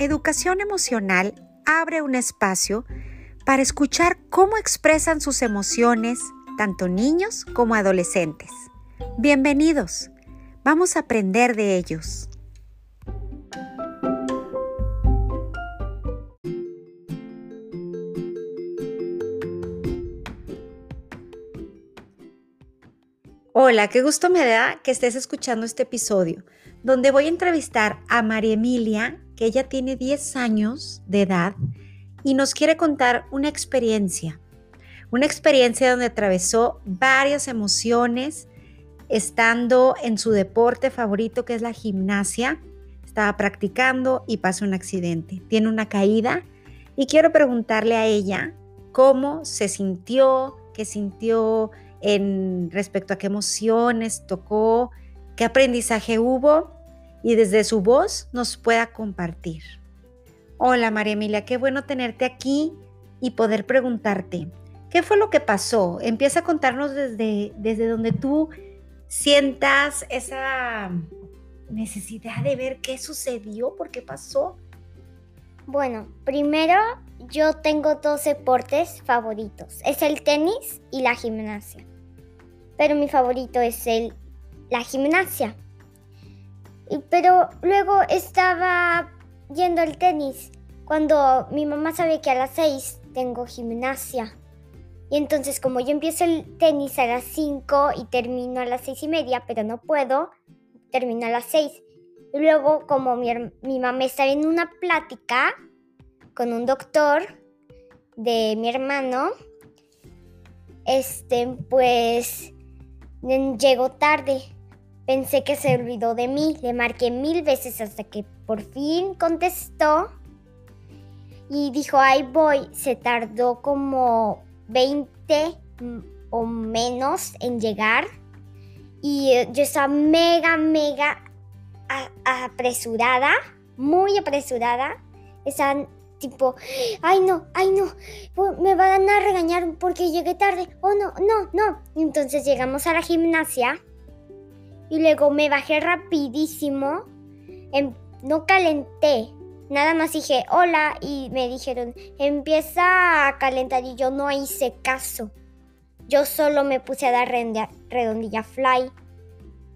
Educación Emocional abre un espacio para escuchar cómo expresan sus emociones tanto niños como adolescentes. Bienvenidos, vamos a aprender de ellos. Hola, qué gusto me da que estés escuchando este episodio, donde voy a entrevistar a María Emilia, que ella tiene 10 años de edad y nos quiere contar una experiencia, una experiencia donde atravesó varias emociones estando en su deporte favorito que es la gimnasia. Estaba practicando y pasó un accidente. Tiene una caída y quiero preguntarle a ella cómo se sintió, qué sintió en respecto a qué emociones tocó, qué aprendizaje hubo y desde su voz nos pueda compartir. Hola María Emilia, qué bueno tenerte aquí y poder preguntarte, ¿qué fue lo que pasó? Empieza a contarnos desde, desde donde tú sientas esa necesidad de ver qué sucedió, por qué pasó. Bueno, primero yo tengo dos deportes favoritos. Es el tenis y la gimnasia. Pero mi favorito es el, la gimnasia. Pero luego estaba yendo al tenis cuando mi mamá sabe que a las 6 tengo gimnasia. Y entonces como yo empiezo el tenis a las 5 y termino a las seis y media, pero no puedo, termino a las 6. Y luego como mi, mi mamá está en una plática con un doctor de mi hermano, este, pues llegó tarde. Pensé que se olvidó de mí. Le marqué mil veces hasta que por fin contestó. Y dijo, ahí voy. Se tardó como 20 o menos en llegar. Y eh, yo estaba mega, mega apresurada. Muy apresurada. Estaban tipo, ay no, ay no, me van a regañar porque llegué tarde. Oh no, no, no. Entonces llegamos a la gimnasia y luego me bajé rapidísimo. Em, no calenté, nada más dije hola y me dijeron empieza a calentar y yo no hice caso. Yo solo me puse a dar redondilla fly.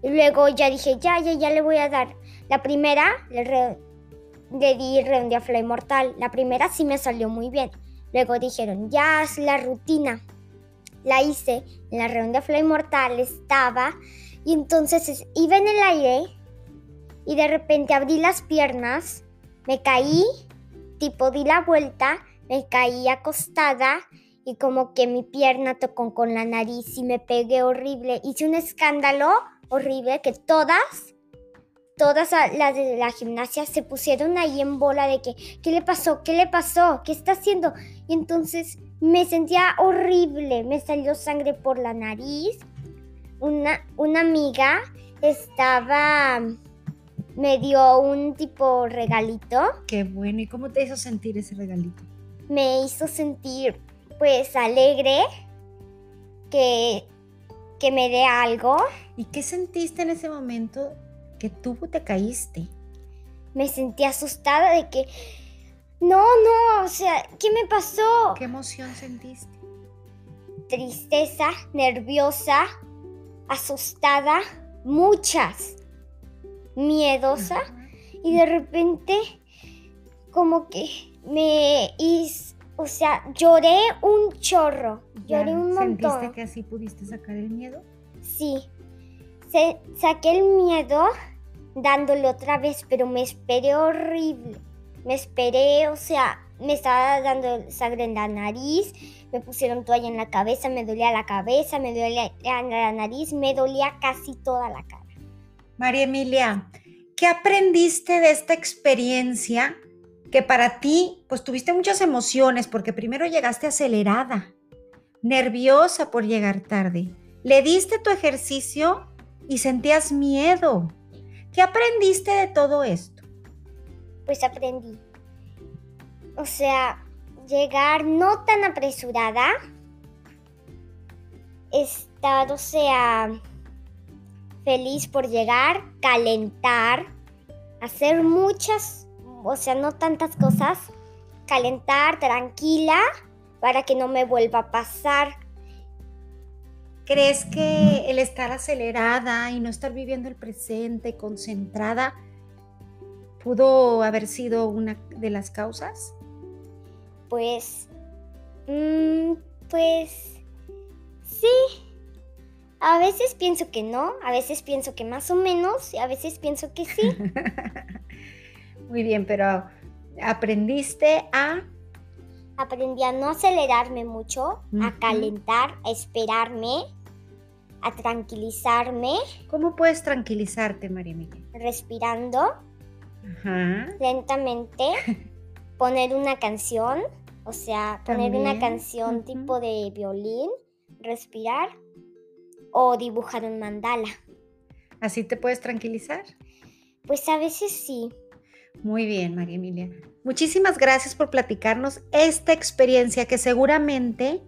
Y luego ya dije, ya, ya, ya le voy a dar. La primera, le di redondía fly mortal. La primera sí me salió muy bien. Luego dijeron, ya haz la rutina. La hice, en la redonda fly mortal estaba y entonces iba en el aire y de repente abrí las piernas, me caí, tipo di la vuelta, me caí acostada y como que mi pierna tocó con la nariz y me pegué horrible. Hice un escándalo horrible que todas todas las de la gimnasia se pusieron ahí en bola de que, ¿qué le pasó? ¿Qué le pasó? ¿Qué está haciendo? Y entonces me sentía horrible, me salió sangre por la nariz. Una, una amiga estaba, me dio un tipo regalito. Qué bueno, ¿y cómo te hizo sentir ese regalito? Me hizo sentir pues alegre, que, que me dé algo. ¿Y qué sentiste en ese momento que tú te caíste. Me sentí asustada de que, no, no, o sea, ¿qué me pasó? ¿Qué emoción sentiste? Tristeza, nerviosa, asustada, muchas, miedosa. Y de repente, como que me hizo, o sea, lloré un chorro, lloré un montón. ¿Sentiste que así pudiste sacar el miedo? Sí, saqué el miedo dándole otra vez, pero me esperé horrible. Me esperé, o sea, me estaba dando sangre en la nariz, me pusieron toalla en la cabeza, me dolía la cabeza, me dolía la nariz, me dolía casi toda la cara. María Emilia, ¿qué aprendiste de esta experiencia que para ti, pues tuviste muchas emociones porque primero llegaste acelerada, nerviosa por llegar tarde? Le diste tu ejercicio y sentías miedo. ¿Qué aprendiste de todo esto? Pues aprendí. O sea, llegar no tan apresurada. Estar, o sea, feliz por llegar, calentar, hacer muchas, o sea, no tantas cosas. Calentar, tranquila, para que no me vuelva a pasar. ¿Crees que el estar acelerada y no estar viviendo el presente, concentrada, pudo haber sido una de las causas? Pues, mm, pues, sí. A veces pienso que no, a veces pienso que más o menos y a veces pienso que sí. Muy bien, pero aprendiste a... Aprendí a no acelerarme mucho, a calentar, a esperarme, a tranquilizarme, ¿Cómo puedes tranquilizarte, María Emilia? respirando Ajá. lentamente, poner una canción, o sea, poner una canción tipo de violín, respirar o dibujar un mandala. ¿Así te puedes tranquilizar? Pues a veces sí. Muy bien, María Emilia. Muchísimas gracias por platicarnos esta experiencia que seguramente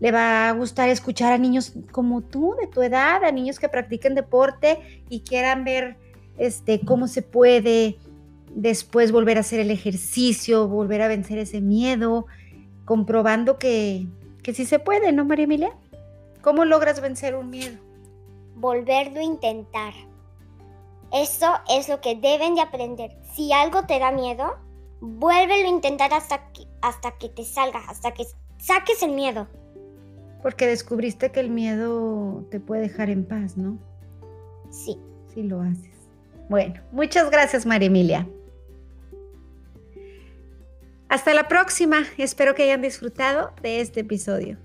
le va a gustar escuchar a niños como tú, de tu edad, a niños que practiquen deporte y quieran ver este, cómo se puede después volver a hacer el ejercicio, volver a vencer ese miedo, comprobando que, que sí se puede, ¿no, María Emilia? ¿Cómo logras vencer un miedo? volverlo a intentar. Eso es lo que deben de aprender. Si algo te da miedo, vuélvelo a intentar hasta que, hasta que te salga, hasta que saques el miedo. Porque descubriste que el miedo te puede dejar en paz, ¿no? Sí. Si lo haces. Bueno, muchas gracias, María Emilia. Hasta la próxima. Espero que hayan disfrutado de este episodio.